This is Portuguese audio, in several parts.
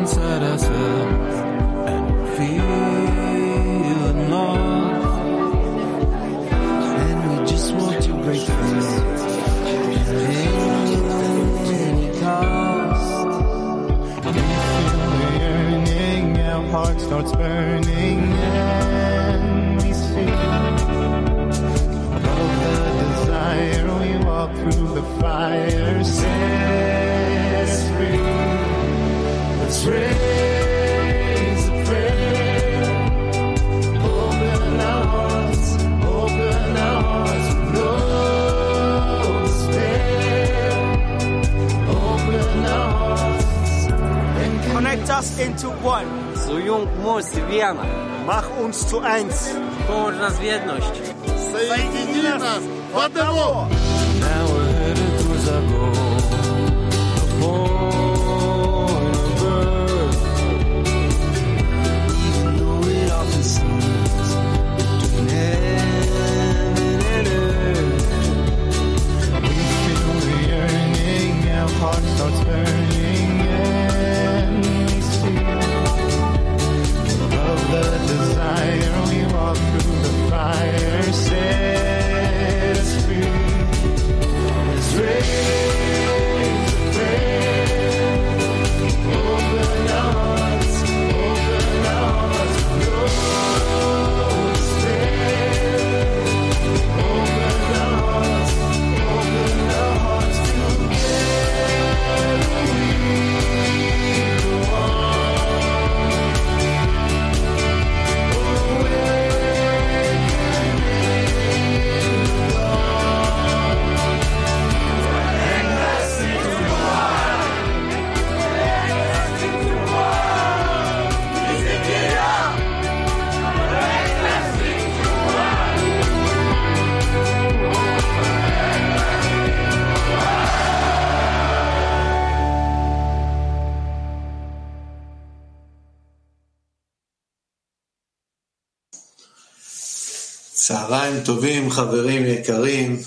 inside ourselves and feel Soyung moc wiana. Mach uns zu eins. Połącz nas w jedność. Соедини нас в одного. Now we're headed towards our goal. The point of birth. Even though it often seems between heaven and earth. We feel the yearning, our heart starts burning, צהריים טובים, חברים יקרים.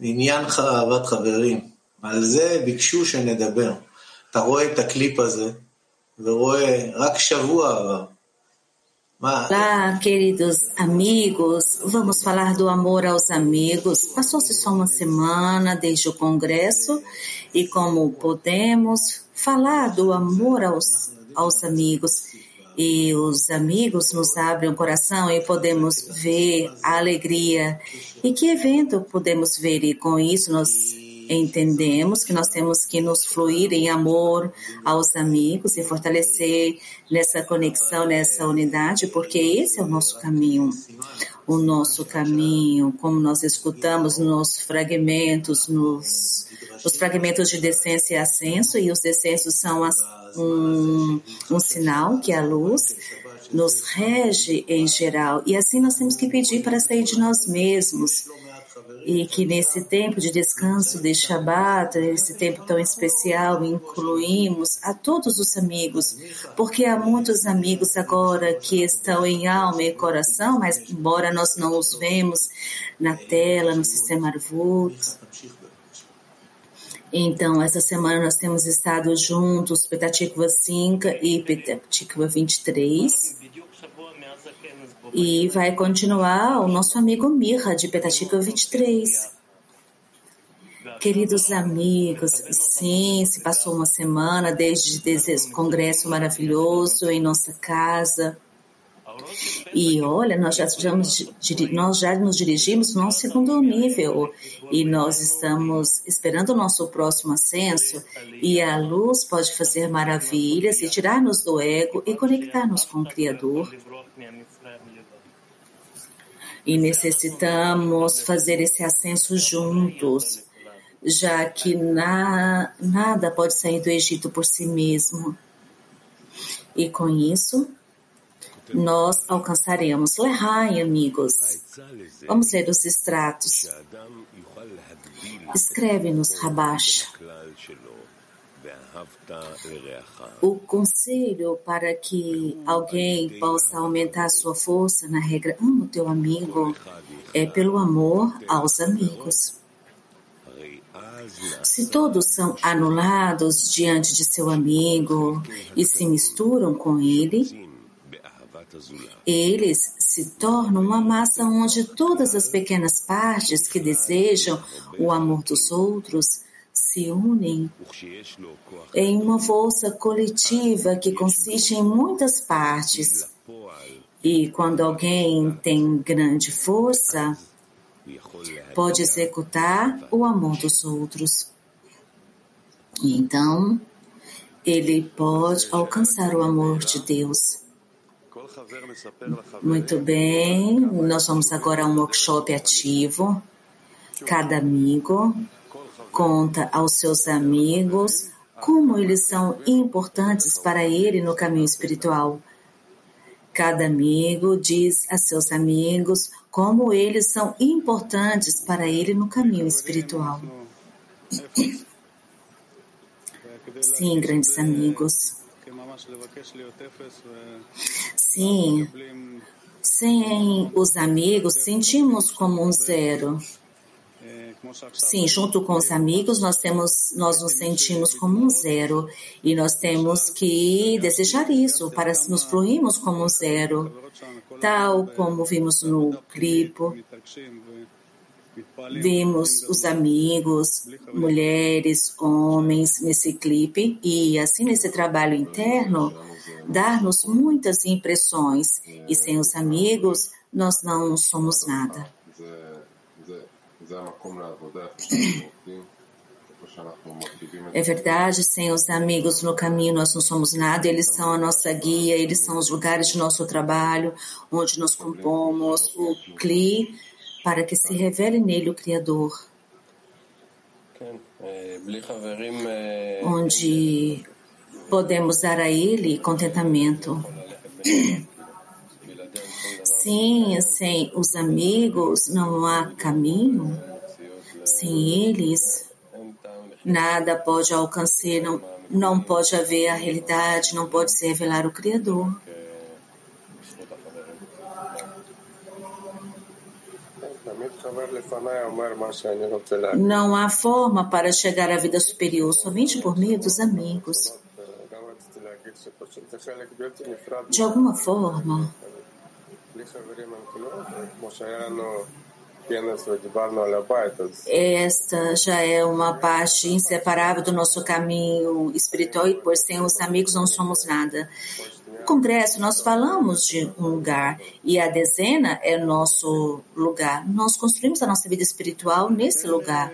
עניין אהבת חברים. על זה bיקשו שנדבר. אתה רואה את הקליפ הזה, ורואה, רק שבוע עבר. מה, Olá, queridos amigos. Vamos falar do amor aos amigos. Passou-se só uma semana desde o congresso e como podemos falar do amor aos, aos amigos. E os amigos nos abrem o coração e podemos ver a alegria. E que evento podemos ver? E com isso nós entendemos que nós temos que nos fluir em amor aos amigos e fortalecer nessa conexão, nessa unidade, porque esse é o nosso caminho. O nosso caminho, como nós escutamos nos fragmentos, nos, nos fragmentos de descenso e ascenso, e os descensos são as, um, um sinal que a luz nos rege em geral. E assim nós temos que pedir para sair de nós mesmos e que nesse tempo de descanso de Shabat, esse tempo tão especial, incluímos a todos os amigos, porque há muitos amigos agora que estão em alma e coração, mas embora nós não os vemos na tela, no sistema Arvut. Então, essa semana nós temos estado juntos, Petatikva 5 e Petatikva 23. E vai continuar o nosso amigo Mirra, de Petachica 23. Queridos amigos, sim, se passou uma semana desde esse congresso maravilhoso em nossa casa. E olha, nós já, já, nós já nos dirigimos no segundo nível e nós estamos esperando o nosso próximo ascenso e a luz pode fazer maravilhas e tirar-nos do ego e conectar-nos com o Criador. E necessitamos fazer esse ascenso juntos, já que na, nada pode sair do Egito por si mesmo. E com isso, nós alcançaremos. Lehai, amigos. Vamos ler os extratos. Escreve-nos, Rabash. O conselho para que alguém possa aumentar sua força na regra ama o teu amigo é pelo amor aos amigos. Se todos são anulados diante de seu amigo e se misturam com ele, eles se tornam uma massa onde todas as pequenas partes que desejam o amor dos outros se unem em uma força coletiva que consiste em muitas partes. E quando alguém tem grande força, pode executar o amor dos outros. E então, ele pode alcançar o amor de Deus. Muito bem, nós vamos agora a um workshop ativo. Cada amigo conta aos seus amigos como eles são importantes para ele no caminho espiritual. Cada amigo diz a seus amigos como eles são importantes para ele no caminho espiritual. Sim, grandes amigos. Sim, sem os amigos, sentimos como um zero. Sim, junto com os amigos, nós temos, nós nos sentimos como um zero e nós temos que desejar isso para nos fluirmos como um zero, tal como vimos no clipe. Vimos os amigos, mulheres, homens nesse clipe e assim nesse trabalho interno dar-nos muitas impressões. E sem os amigos nós não somos nada. É verdade, sem os amigos no caminho nós não somos nada, eles são a nossa guia, eles são os lugares de nosso trabalho, onde nós compomos. O CLI para que se revele nele o Criador. Onde podemos dar a ele contentamento. Sim, sem os amigos não há caminho. Sem eles, nada pode alcançar, não, não pode haver a realidade, não pode se revelar o Criador. Não há forma para chegar à vida superior somente por meio dos amigos. De alguma forma, esta já é uma parte inseparável do nosso caminho espiritual e por sem os amigos não somos nada. Congresso nós falamos de um lugar e a dezena é nosso lugar. Nós construímos a nossa vida espiritual nesse lugar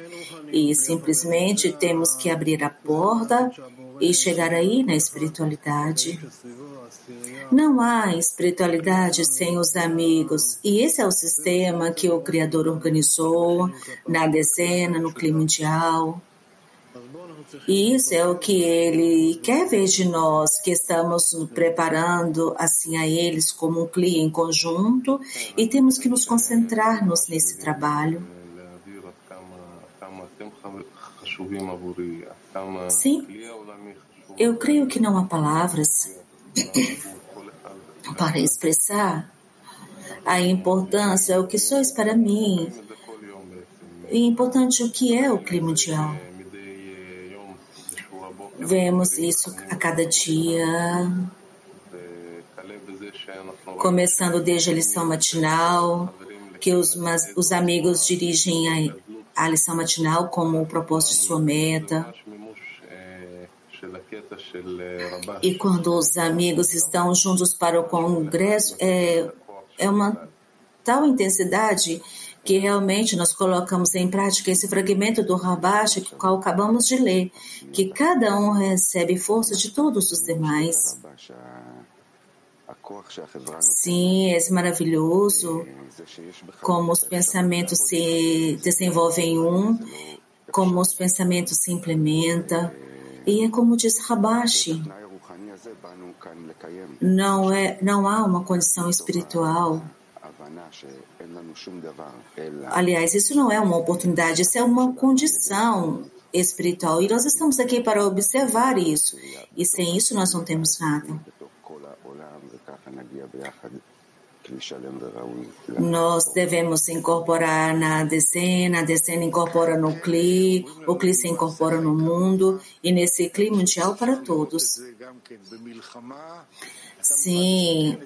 e simplesmente temos que abrir a porta e chegar aí na espiritualidade. Não há espiritualidade sem os amigos, e esse é o sistema que o Criador organizou na dezena, no clima mundial. E isso é o que ele quer ver de nós, que estamos preparando assim a eles como um cliente em conjunto e temos que nos concentrar-nos nesse trabalho. Sim, eu creio que não há palavras para expressar a importância, o que sois para mim, e importante o que é o clima mundial. Vemos isso a cada dia, começando desde a lição matinal, que os, os amigos dirigem a, a lição matinal como o propósito de sua meta. E quando os amigos estão juntos para o congresso, é, é uma tal intensidade que realmente nós colocamos em prática esse fragmento do Rabash que qual acabamos de ler, que cada um recebe força de todos os demais. Sim, é maravilhoso como os pensamentos se desenvolvem em um, como os pensamentos se implementam. E é como diz Rabashi, não, é, não há uma condição espiritual. Aliás, isso não é uma oportunidade, isso é uma condição espiritual. E nós estamos aqui para observar isso. E sem isso nós não temos nada. Nós devemos incorporar na decena, a decena incorpora no CLI, o CLI se incorpora no mundo e nesse CLI mundial para todos. Sim,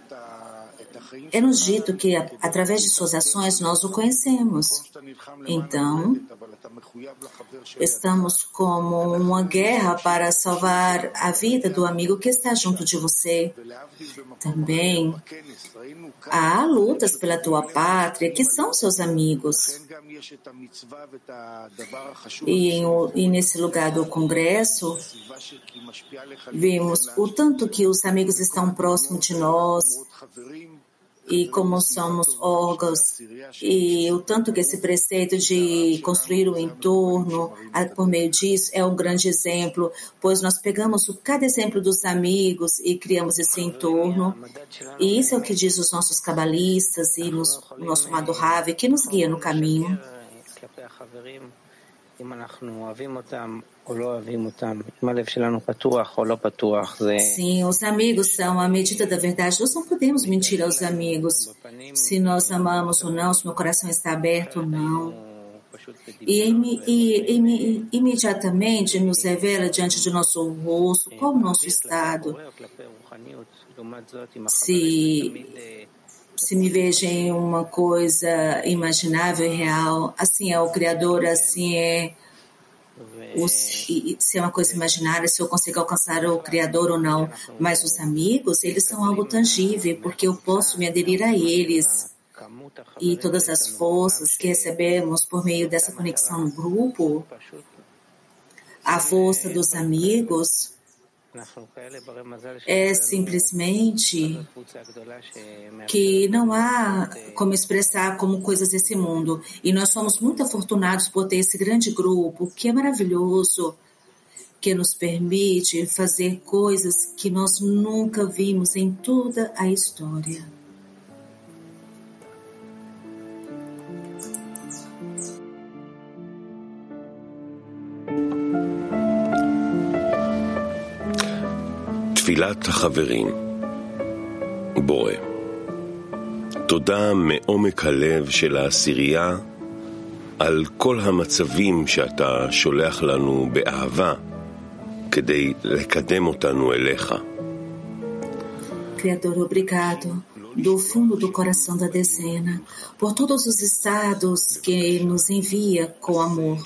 é nos dito que através de suas ações nós o conhecemos. Então, estamos como uma guerra para salvar a vida do amigo que está junto de você. Também há lutas pela tua pátria, que são seus amigos. E, em, e nesse lugar do Congresso, vimos o tanto que os amigos estão próximos de nós e como somos órgãos e o tanto que esse preceito de construir o entorno por meio disso é um grande exemplo, pois nós pegamos cada exemplo dos amigos e criamos esse entorno e isso é o que diz os nossos cabalistas e nos, o nosso amado Ravi que nos guia no caminho. Sim, os amigos são a medida da verdade. Nós não podemos mentir aos amigos se nós amamos ou não, se meu coração está aberto ou não. E, e, e, imediatamente nos revela diante de nosso rosto qual o nosso estado. Se se me vejo em uma coisa imaginável e real, assim é o Criador, assim é se é uma coisa imaginária, se eu consigo alcançar o Criador ou não. Mas os amigos, eles são algo tangível, porque eu posso me aderir a eles. E todas as forças que recebemos por meio dessa conexão no grupo, a força dos amigos, é simplesmente que não há como expressar como coisas desse mundo. E nós somos muito afortunados por ter esse grande grupo, que é maravilhoso, que nos permite fazer coisas que nós nunca vimos em toda a história. תפילת החברים. בורא, תודה מעומק הלב של העשירייה על כל המצבים שאתה שולח לנו באהבה כדי לקדם אותנו אליך. Criador, obrigado do fundo do coração da dezena por todos os estados que nos envia com amor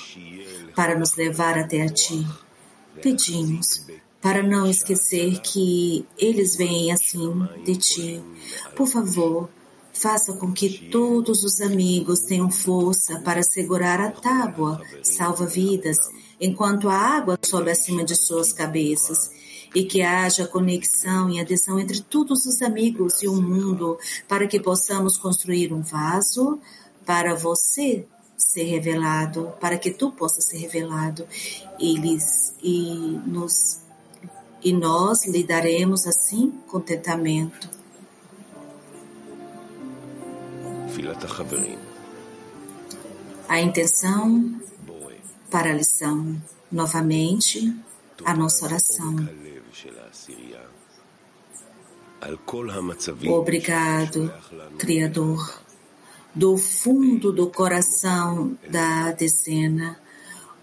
para nos levar até a Ti. Pedimos para não esquecer que eles vêm assim de ti. Por favor, faça com que todos os amigos tenham força para segurar a tábua, salva vidas, enquanto a água sobe acima de suas cabeças. E que haja conexão e adesão entre todos os amigos e o mundo, para que possamos construir um vaso para você ser revelado, para que tu possas ser revelado. Eles e nos e nós lhe daremos assim contentamento. A intenção para a lição, novamente, a nossa oração. Obrigado, Criador, do fundo do coração da dezena,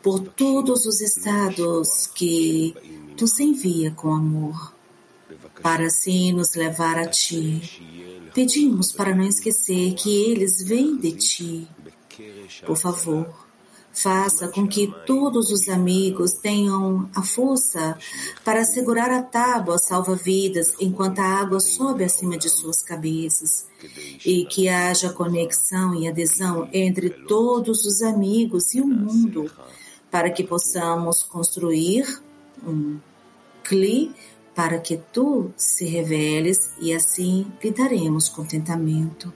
por todos os estados que nos envia com amor, para assim nos levar a Ti. Pedimos para não esquecer que eles vêm de Ti. Por favor, faça com que todos os amigos tenham a força para segurar a tábua salva-vidas enquanto a água sobe acima de suas cabeças e que haja conexão e adesão entre todos os amigos e o mundo para que possamos construir um Cli, para que tu se reveles e assim lhe daremos contentamento.